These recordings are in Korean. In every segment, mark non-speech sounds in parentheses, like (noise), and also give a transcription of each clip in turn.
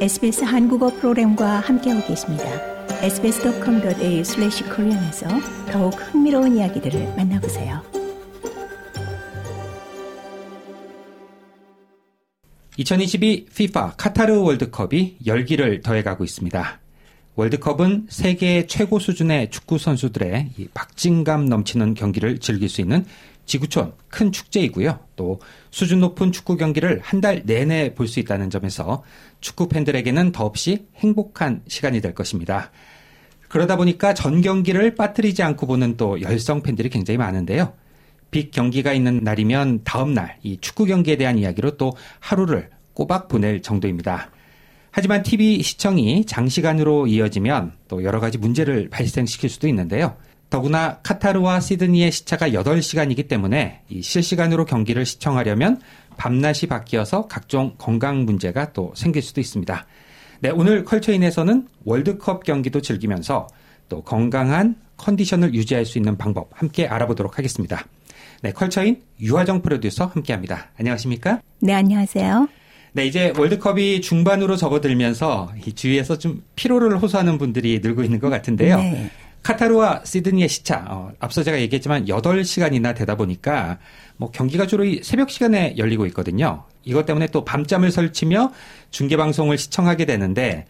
SBS 한국어 프로그램과 함께하고 계십니다. sbs.com.au/korean에서 더욱 흥미로운 이야기들을 만나보세요. 2022 FIFA 카타르 월드컵이 열기를 더해가고 있습니다. 월드컵은 세계 최고 수준의 축구 선수들의 박진감 넘치는 경기를 즐길 수 있는 지구촌 큰 축제이고요. 또 수준 높은 축구 경기를 한 달 내내 볼 수 있다는 점에서 축구 팬들에게는 더없이 행복한 시간이 될 것입니다. 그러다 보니까 전 경기를 빠뜨리지 않고 보는 또 열성 팬들이 굉장히 많은데요. 빅 경기가 있는 날이면 다음 날 이 축구 경기에 대한 이야기로 또 하루를 꼬박 보낼 정도입니다. 하지만 TV 시청이 장시간으로 이어지면 또 여러 가지 문제를 발생시킬 수도 있는데요. 더구나 카타르와 시드니의 시차가 8시간이기 때문에 이 실시간으로 경기를 시청하려면 밤낮이 바뀌어서 각종 건강 문제가 또 생길 수도 있습니다. 네, 오늘 컬처인에서는 월드컵 경기도 즐기면서 또 건강한 컨디션을 유지할 수 있는 방법 함께 알아보도록 하겠습니다. 네, 컬처인 유화정 프로듀서 함께 합니다. 안녕하십니까? 네, 안녕하세요. 네, 이제 월드컵이 중반으로 접어들면서 이 주위에서 좀 피로를 호소하는 분들이 늘고 있는 것 같은데요. 네. 카타르와 시드니의 시차, 어, 앞서 제가 얘기했지만 8시간이나 되다 보니까 뭐 경기가 주로 새벽 시간에 열리고 있거든요. 이것 때문에 또 밤잠을 설치며 중계방송을 시청하게 되는데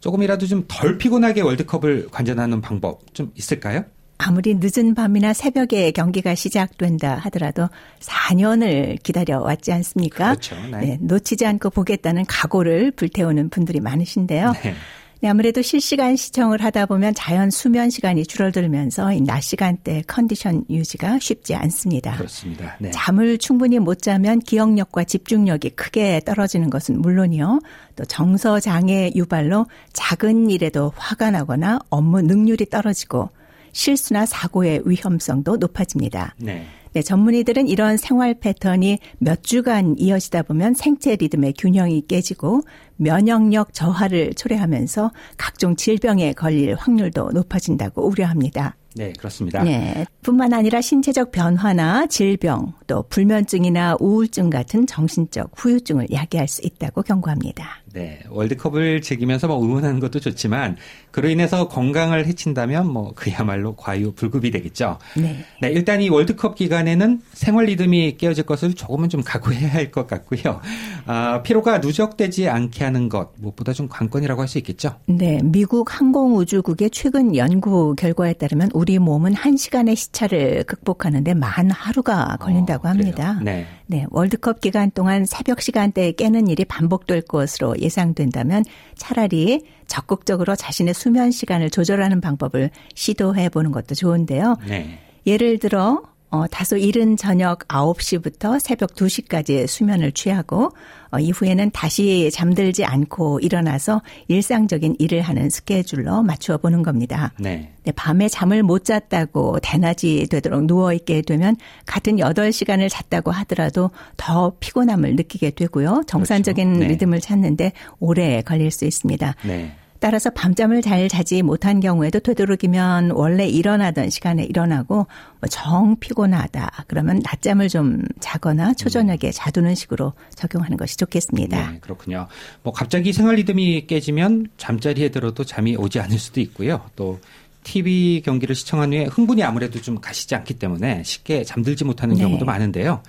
조금이라도 좀 덜 피곤하게 월드컵을 관전하는 방법 좀 있을까요? 아무리 늦은 밤이나 새벽에 경기가 시작된다 하더라도 4년을 기다려 왔지 않습니까? 그렇죠. 네. 네, 놓치지 않고 보겠다는 각오를 불태우는 분들이 많으신데요. 네. 네, 아무래도 실시간 시청을 하다 보면 자연 수면 시간이 줄어들면서 낮 시간대 컨디션 유지가 쉽지 않습니다. 그렇습니다. 네. 잠을 충분히 못 자면 기억력과 집중력이 크게 떨어지는 것은 물론이요. 또 정서 장애 유발로 작은 일에도 화가 나거나 업무 능률이 떨어지고 실수나 사고의 위험성도 높아집니다. 네. 네, 전문의들은 이런 생활 패턴이 몇 주간 이어지다 보면 생체 리듬의 균형이 깨지고 면역력 저하를 초래하면서 각종 질병에 걸릴 확률도 높아진다고 우려합니다. 네, 그렇습니다. 네. 뿐만 아니라 신체적 변화나 질병, 또 불면증이나 우울증 같은 정신적 후유증을 야기할 수 있다고 경고합니다. 네. 월드컵을 즐기면서 뭐 응원하는 것도 좋지만 그로 인해서 건강을 해친다면 뭐 그야말로 과유불급이 되겠죠. 네. 네. 일단 이 월드컵 기간에는 생활 리듬이 깨어질 것을 조금은 좀 각오해야 할 것 같고요. 아, 피로가 누적되지 않게 하는 것 무엇보다 좀 관건이라고 할 수 있겠죠. 네. 미국 항공우주국의 최근 연구 결과에 따르면 우리 몸은 1시간의 시차를 극복하는데 만 하루가 걸린다고 어, 합니다. 네. 네. 월드컵 기간 동안 새벽 시간대에 깨는 일이 반복될 것으로 예상된다면 차라리 적극적으로 자신의 수면 시간을 조절하는 방법을 시도해 보는 것도 좋은데요. 네. 예를 들어 어, 다소 이른 저녁 9시부터 새벽 2시까지 수면을 취하고 어, 이후에는 다시 잠들지 않고 일어나서 일상적인 일을 하는 스케줄로 맞추어 보는 겁니다. 네. 네, 밤에 잠을 못 잤다고 대낮이 되도록 누워 있게 되면 같은 8시간을 잤다고 하더라도 더 피곤함을 느끼게 되고요. 정상적인 그렇죠. 네. 리듬을 찾는데 오래 걸릴 수 있습니다. 네. 따라서 밤잠을 잘 자지 못한 경우에도 되도록이면 원래 일어나던 시간에 일어나고 뭐정 피곤하다 그러면 낮잠을 좀 자거나 초저녁에 자두는 식으로 적용하는 것이 좋겠습니다. 네, 그렇군요. 뭐 갑자기 생활 리듬이 깨지면 잠자리에 들어도 잠이 오지 않을 수도 있고요. 또 TV 경기를 시청한 후에 흥분이 아무래도 좀 가시지 않기 때문에 쉽게 잠들지 못하는 네. 경우도 많은데요.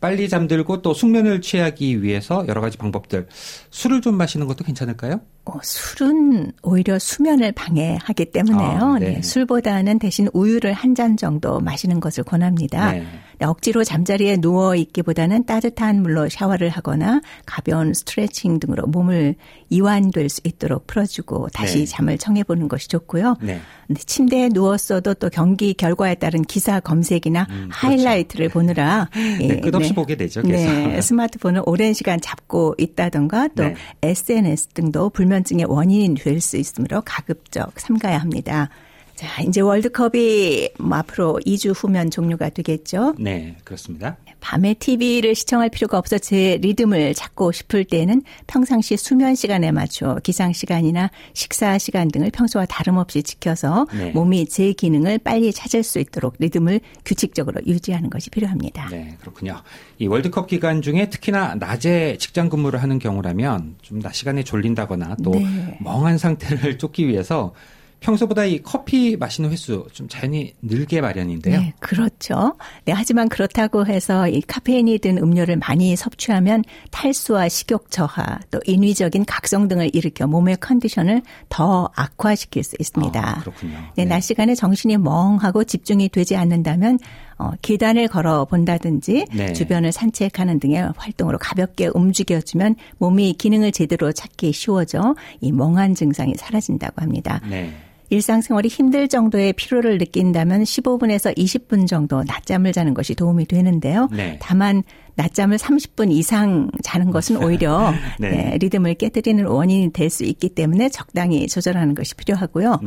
빨리 잠들고 또 숙면을 취하기 위해서 여러 가지 방법들 술을 좀 마시는 것도 괜찮을까요? 어, 술은 오히려 수면을 방해하기 때문에요. 아, 네. 네, 술보다는 대신 우유를 한 잔 정도 마시는 것을 권합니다. 네. 네. 억지로 잠자리에 누워 있기보다는 따뜻한 물로 샤워를 하거나 가벼운 스트레칭 등으로 몸을 이완될 수 있도록 풀어주고 다시 네. 잠을 청해보는 것이 좋고요. 네. 침대에 누웠어도 또 경기 결과에 따른 기사 검색이나 음, 그렇죠. 하이라이트를 보느라 네, 예, 끝없이 보게 되죠. 계속. 네, 스마트폰을 오랜 시간 잡고 있다던가 또 SNS 등도 불면 불면증의 원인이 될수 있으므로 가급적 삼가야 합니다. 자, 이제 월드컵이 뭐 앞으로 2주 후면 종료가 되겠죠? 네, 그렇습니다. 밤에 TV를 시청할 필요가 없어 제 리듬을 찾고 싶을 때는 평상시 수면 시간에 맞춰 기상 시간이나 식사 시간 등을 평소와 다름없이 지켜서 네. 몸이 제 기능을 빨리 찾을 수 있도록 리듬을 규칙적으로 유지하는 것이 필요합니다. 네, 그렇군요. 이 월드컵 기간 중에 특히나 낮에 직장 근무를 하는 경우라면 좀 낮 시간에 졸린다거나 또 네. 멍한 상태를 (laughs) 쫓기 위해서 평소보다 이 커피 마시는 횟수 좀 자연히 늘게 마련인데요. 네, 그렇죠. 네, 하지만 그렇다고 해서 이 카페인이 든 음료를 많이 섭취하면 탈수와 식욕 저하, 또 인위적인 각성 등을 일으켜 몸의 컨디션을 더 악화시킬 수 있습니다. 아, 그렇군요. 네, 네, 낮 시간에 정신이 멍하고 집중이 되지 않는다면 어, 계단을 걸어 본다든지 네. 주변을 산책하는 등의 활동으로 가볍게 움직여주면 몸이 기능을 제대로 찾기 쉬워져 이 멍한 증상이 사라진다고 합니다. 네. 일상생활이 힘들 정도의 피로를 느낀다면 15분에서 20분 정도 낮잠을 자는 것이 도움이 되는데요. 네. 다만 낮잠을 30분 이상 자는 것은 오히려 (laughs) 네. 네, 리듬을 깨뜨리는 원인이 될 수 있기 때문에 적당히 조절하는 것이 필요하고요.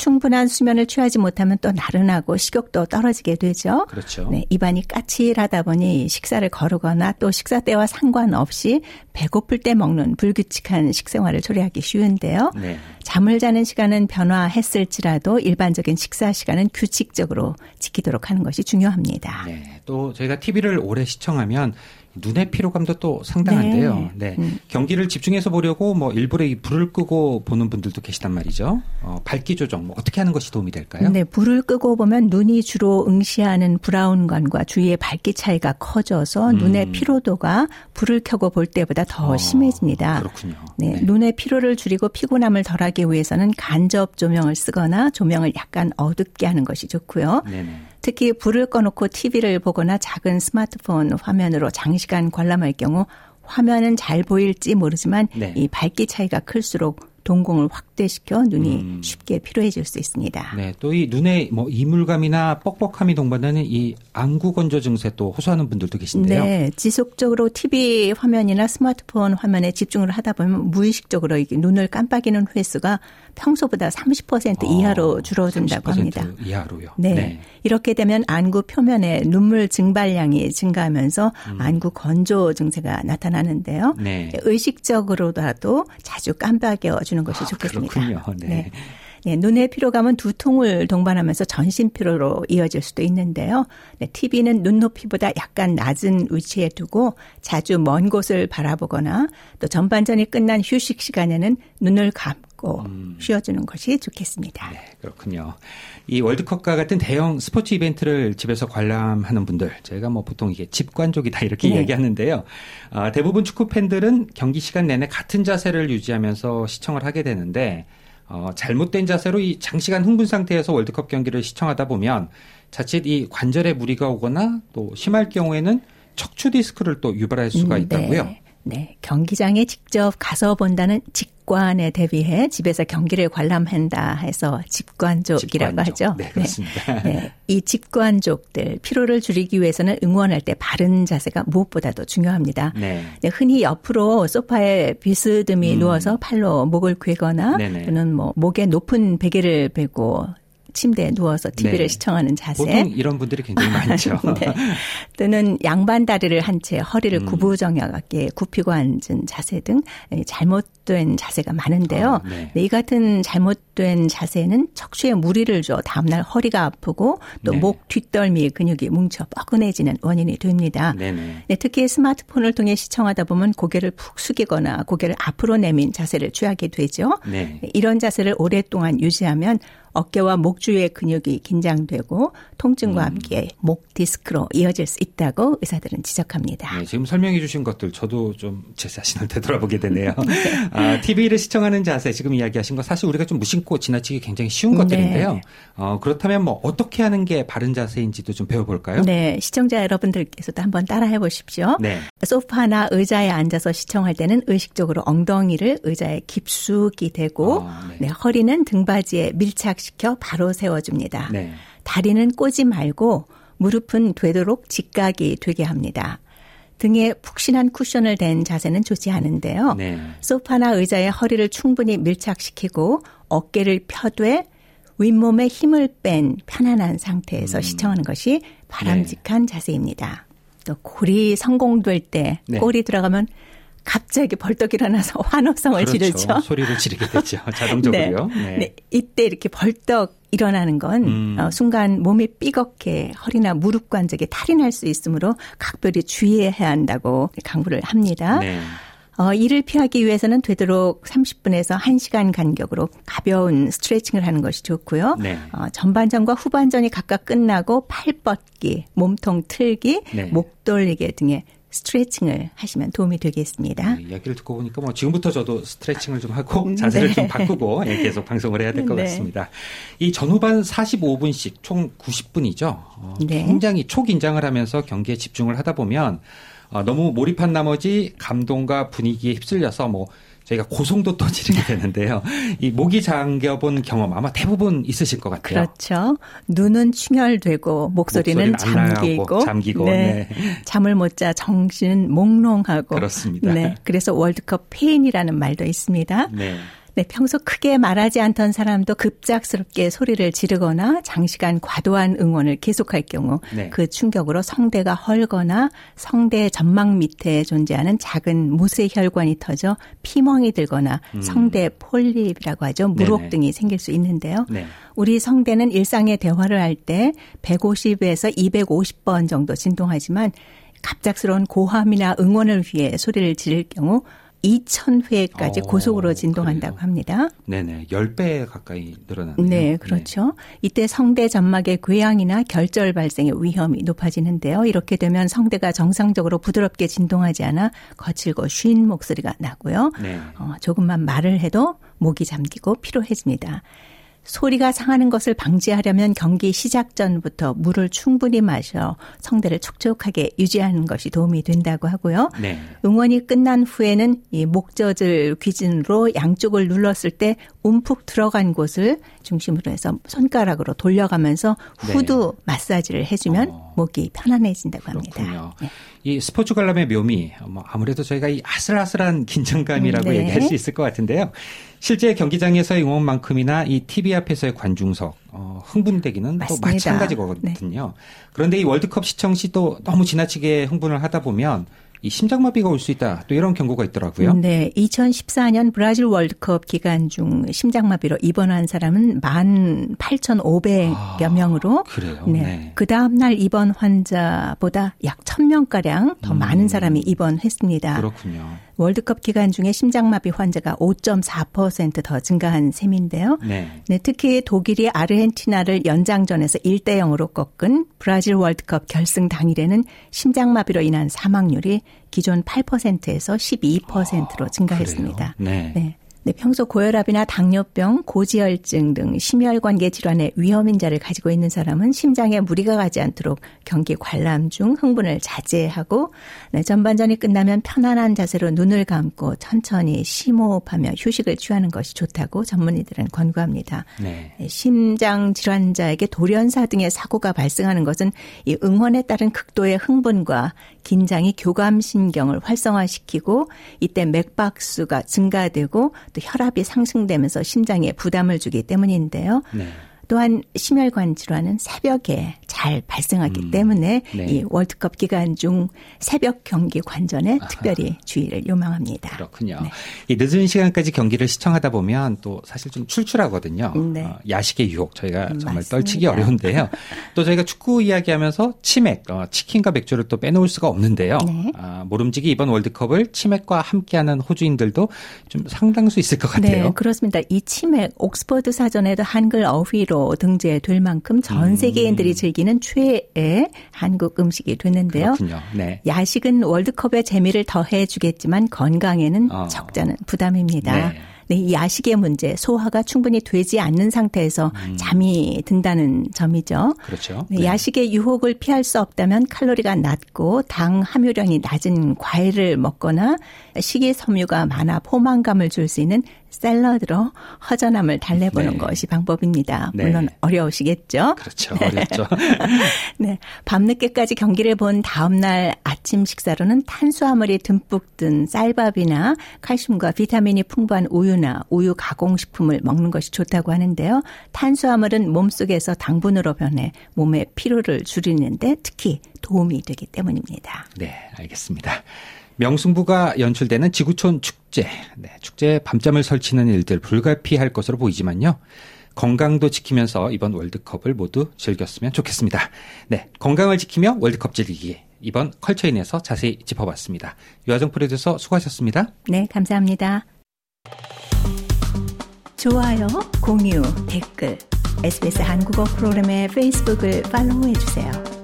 네. 충분한 수면을 취하지 못하면 또 나른하고 식욕도 떨어지게 되죠. 그렇죠. 네, 입안이 까칠하다 보니 식사를 거르거나 또 식사 때와 상관없이 배고플 때 먹는 불규칙한 식생활을 초래하기 쉬운데요. 네. 잠을 자는 시간은 변화했을지라도 일반적인 식사 시간은 규칙적으로 지키도록 하는 것이 중요합니다. 네, 또 저희가 TV를 오래 시청하면 눈의 피로감도 또 상당한데요. 네. 네. 음. 경기를 집중해서 보려고 뭐 일부러 이 불을 끄고 보는 분들도 계시단 말이죠. 어, 밝기 조정 뭐 어떻게 하는 것이 도움이 될까요? 네, 불을 끄고 보면 눈이 주로 응시하는 브라운관과 주위의 밝기 차이가 커져서 음. 눈의 피로도가 불을 켜고 볼 때보다 더 어, 심해집니다. 그렇군요. 네, 네, 눈의 피로를 줄이고 피곤함을 덜하기 위해서는 간접 조명을 쓰거나 조명을 약간 어둡게 하는 것이 좋고요. 네네. 특히 불을 꺼놓고 TV를 보거나 작은 스마트폰 화면으로 장시간 관람할 경우 화면은 잘 보일지 모르지만 네. 이 밝기 차이가 클수록 동공을 확대시켜 눈이 음. 쉽게 피로해질 수 있습니다. 네, 또 이 눈에 뭐 이물감이나 뻑뻑함이 동반되는 이 안구 건조 증세 또 호소하는 분들도 계신데요. 네, 지속적으로 TV 화면이나 스마트폰 화면에 집중을 하다 보면 무의식적으로 눈을 깜빡이는 횟수가 평소보다 30% 이하로 어, 줄어든다고 합니다. 이하로요. 네. 네. 이렇게 되면 안구 표면에 눈물 증발량이 증가하면서 음. 안구 건조 증세가 나타나는데요. 네. 의식적으로라도 자주 깜빡여 주는 것이 아, 좋겠습니다. 그렇군요. 네. 네. 네, 눈의 피로감은 두통을 동반하면서 전신 피로로 이어질 수도 있는데요. 네, TV는 눈높이보다 약간 낮은 위치에 두고 자주 먼 곳을 바라보거나 또 전반전이 끝난 휴식 시간에는 눈을 감 고 음. 쉬어주는 것이 좋겠습니다. 네, 그렇군요. 이 월드컵과 같은 대형 스포츠 이벤트를 집에서 관람하는 분들, 저희가 뭐 보통 이게 집관족이다 (laughs) 이렇게 네. 이야기하는데요. 아, 대부분 축구 팬들은 경기 시간 내내 같은 자세를 유지하면서 시청을 하게 되는데 어, 잘못된 자세로 이 장시간 흥분 상태에서 월드컵 경기를 시청하다 보면 자칫 이 관절에 무리가 오거나 또 심할 경우에는 척추 디스크를 또 유발할 수가 음, 있다고요. 네. 네. 경기장에 직접 가서 본다는 직관에 대비해 집에서 경기를 관람한다 해서 집관족이라고 집관족. 하죠. 네, 그렇습니다. 네. 네. 이 집관족들 피로를 줄이기 위해서는 응원할 때 바른 자세가 무엇보다도 중요합니다. 네. 네 흔히 옆으로 소파에 비스듬히 음. 누워서 팔로 목을 괴거나. 또는 뭐 목에 높은 베개를 베고 침대에 누워서 TV를 네. 시청하는 자세. 보통 이런 분들이 굉장히 많죠. (laughs) 네. 또는 양반 다리를 한 채 허리를 음. 구부정하게 굽히고 앉은 자세 등 잘못된 자세가 많은데요. 어, 네. 이 같은 잘못된 자세는 척추에 무리를 줘 다음날 허리가 아프고 또목 네. 뒷덜미 근육이 뭉쳐 뻐근해지는 원인이 됩니다. 네, 특히 스마트폰을 통해 시청하다 보면 고개를 푹 숙이거나 고개를 앞으로 내민 자세를 취하게 되죠. 네. 이런 자세를 오랫동안 유지하면 어깨와 목 주위의 근육이 긴장되고 통증과 음. 함께 목 디스크로 이어질 수 있다고 의사들은 지적합니다. 네, 지금 설명해 주신 것들 저도 좀 제 자신을 (laughs) 되돌아보게 되네요. (laughs) 네. 아, TV를 시청하는 자세 지금 이야기하신 거 사실 우리가 좀 무심코 지나치기 굉장히 쉬운 것들인데요. 네. 어, 그렇다면 뭐 어떻게 하는 게 바른 자세인지도 좀 배워볼까요? 네, 시청자 여러분들께서도 한번 따라해 보십시오. 네. 소파나 의자에 앉아서 시청할 때는 의식적으로 엉덩이를 의자에 깊숙이 대고 아, 네. 네, 허리는 등받이에 밀착 시켜 바로 세워줍니다. 네. 다리는 꼬지 말고 무릎은 되도록 직각이 되게 합니다. 등에 푹신한 쿠션을 댄 자세는 좋지 않은데요. 네. 소파나 의자에 허리를 충분히 밀착시키고 어깨를 펴되 윗몸에 힘을 뺀 편안한 상태에서 음. 시청하는 것이 바람직한 네. 자세입니다. 또 골이 성공될 때 네. 골이 들어가면 갑자기 벌떡 일어나서 (laughs) 환호성을 그렇죠. 지르죠. 소리를 지르게 되죠. (laughs) 자동적으로요. 네. 네. 네. 이때 이렇게 벌떡 일어나는 건 음. 어, 순간 몸이 삐걱게 허리나 무릎 관절에 탈이 날 수 있으므로 각별히 주의해야 한다고 강구를 합니다. 네. 어, 이를 피하기 위해서는 되도록 30분에서 1시간 간격으로 가벼운 스트레칭을 하는 것이 좋고요. 네. 어, 전반전과 후반전이 각각 끝나고 팔 뻗기, 몸통 틀기, 네. 목 돌리기 등의 스트레칭을 하시면 도움이 되겠습니다. 네, 이야기를 듣고 보니까 뭐 지금부터 저도 스트레칭을 좀 하고 음, 자세를 네. 좀 바꾸고 (laughs) 예, 계속 방송을 해야 될것 네. 같습니다. 이 전후반 45분씩 총 90분이죠. 어, 네. 굉장히 초긴장을 하면서 경기에 집중을 하다 보면 어, 너무 몰입한 나머지 감동과 분위기에 휩쓸려서 뭐 저희가 고성도 또 지르게 되는데요. 이 목이 잠겨본 경험 아마 대부분 있으실 것 같아요. 그렇죠. 눈은 충혈되고 목소리는, 목소리는 잠기고, 잠기고 네. 네. 잠을 못 자 정신은 몽롱하고 그렇습니다. 네. 그래서 월드컵 폐인이라는 말도 있습니다. 네. 네, 평소 크게 말하지 않던 사람도 급작스럽게 소리를 지르거나 장시간 과도한 응원을 계속할 경우 네. 그 충격으로 성대가 헐거나 성대 점막 밑에 존재하는 작은 모세 혈관이 터져 피멍이 들거나 음. 성대 폴립이라고 하죠. 네네. 등이 생길 수 있는데요. 네. 우리 성대는 일상의 대화를 할 때 150에서 250번 정도 진동하지만 갑작스러운 고함이나 응원을 위해 소리를 지를 경우 2,000회까지 어, 고속으로 진동한다고 그래요. 합니다. 네네. 10배 가까이 늘어나네요. 네, 그렇죠. 네. 이때 성대 점막의 궤양이나 결절 발생의 위험이 높아지는데요. 이렇게 되면 성대가 정상적으로 부드럽게 진동하지 않아 거칠고 쉰 목소리가 나고요. 네. 어, 조금만 말을 해도 목이 잠기고 피로해집니다. 소리가 상하는 것을 방지하려면 경기 시작 전부터 물을 충분히 마셔 성대를 촉촉하게 유지하는 것이 도움이 된다고 하고요. 네. 응원이 끝난 후에는 이 목젖을 귀진으로 양쪽을 눌렀을 때 움푹 들어간 곳을 중심으로 해서 손가락으로 돌려가면서 후두 네. 마사지를 해주면 어. 목이 편안해진다고 합니다. 네. 이 스포츠 관람의 묘미, 뭐 아무래도 저희가 이 아슬아슬한 긴장감이라고 네. 얘기할 수 있을 것 같은데요. 실제 경기장에서의 응원만큼이나 이 TV 앞에서의 관중석 어, 흥분되기는 맞습니다. 또 마찬가지거든요. 네. 그런데 이 월드컵 시청 시도 너무 지나치게 흥분을 하다 보면 이 심장마비가 올 수 있다. 또 이런 경고가 있더라고요. 네. 2014년 브라질 월드컵 기간 중 심장마비로 입원한 사람은 18,500여 아, 명으로 그래요. 네. 네. 그 다음 날 입원 환자보다 약 1000명가량 더 음, 많은 사람이 입원했습니다. 그렇군요. 월드컵 기간 중에 심장마비 환자가 5.4%더 증가한 셈인데요. 네. 네. 특히 독일이 아르헨티나를 연장전에서 1대 0으로 꺾은 브라질 월드컵 결승 당일에는 심장마비로 인한 사망률이 기존 8%에서 12%로 증가했습니다. 아, 네. 네. 네, 평소 고혈압이나 당뇨병, 고지혈증 등 심혈관계 질환의 위험 인자를 가지고 있는 사람은 심장에 무리가 가지 않도록 경기 관람 중 흥분을 자제하고 네, 전반전이 끝나면 편안한 자세로 눈을 감고 천천히 심호흡하며 휴식을 취하는 것이 좋다고 전문의들은 권고합니다. 네. 네, 심장 질환자에게 돌연사 등의 사고가 발생하는 것은 이 응원에 따른 극도의 흥분과 긴장이 교감 신경을 활성화시키고 이때 맥박수가 증가되고 또 혈압이 상승되면서 심장에 부담을 주기 때문인데요. 네. 또한 심혈관 질환은 새벽에 잘 발생하기 음, 때문에 네. 이 월드컵 기간 중 새벽 경기 관전에 아하. 특별히 주의를 요망합니다. 그렇군요. 네. 이 늦은 시간까지 경기를 시청하다 보면 또 사실 좀 출출하거든요. 네. 어, 야식의 유혹 저희가 음, 정말 맞습니다. 떨치기 어려운데요. (laughs) 또 저희가 축구 이야기하면서 치맥, 어, 치킨과 맥주를 또 빼놓을 수가 없는데요. 네. 아, 모름지기 이번 월드컵을 치맥과 함께하는 호주인들도 좀 상당수 있을 것 같아요. 네, 그렇습니다. 이 치맥 옥스퍼드 사전에도 한글 어휘로 등재될 만큼 전 음. 세계인들이 즐기는 최애 한국 음식이 됐는데요. 네. 야식은 월드컵의 재미를 더해 주겠지만 건강에는 어. 적잖은 부담입니다. 네. 네, 이 야식의 문제, 소화가 충분히 되지 않는 상태에서 음. 잠이 든다는 점이죠. 그렇죠. 네, 네. 야식의 유혹을 피할 수 없다면 칼로리가 낮고 당 함유량이 낮은 과일을 먹거나 식이섬유가 많아 포만감을 줄 수 있는 샐러드로 허전함을 달래보는 네. 것이 방법입니다. 네. 물론 어려우시겠죠? 그렇죠. 어렵죠. (laughs) 네. 밤늦게까지 경기를 본 다음날 아침 아침 식사로는 탄수화물이 듬뿍 든 쌀밥이나 칼슘과 비타민이 풍부한 우유나 우유 가공식품을 먹는 것이 좋다고 하는데요. 탄수화물은 몸속에서 당분으로 변해 몸의 피로를 줄이는데 특히 도움이 되기 때문입니다. 네, 알겠습니다. 명승부가 연출되는 지구촌 축제. 네, 축제에 밤잠을 설치는 일들 불가피할 것으로 보이지만요. 건강도 지키면서 이번 월드컵을 모두 즐겼으면 좋겠습니다. 네, 건강을 지키며 월드컵 즐기기. 이번 컬처인에서 자세히 짚어봤습니다. 유아정 프로듀서 수고하셨습니다. 네, 감사합니다. 좋아요, 공유, 댓글, SBS 한국어 프로그램의 페이스북을 팔로우해주세요.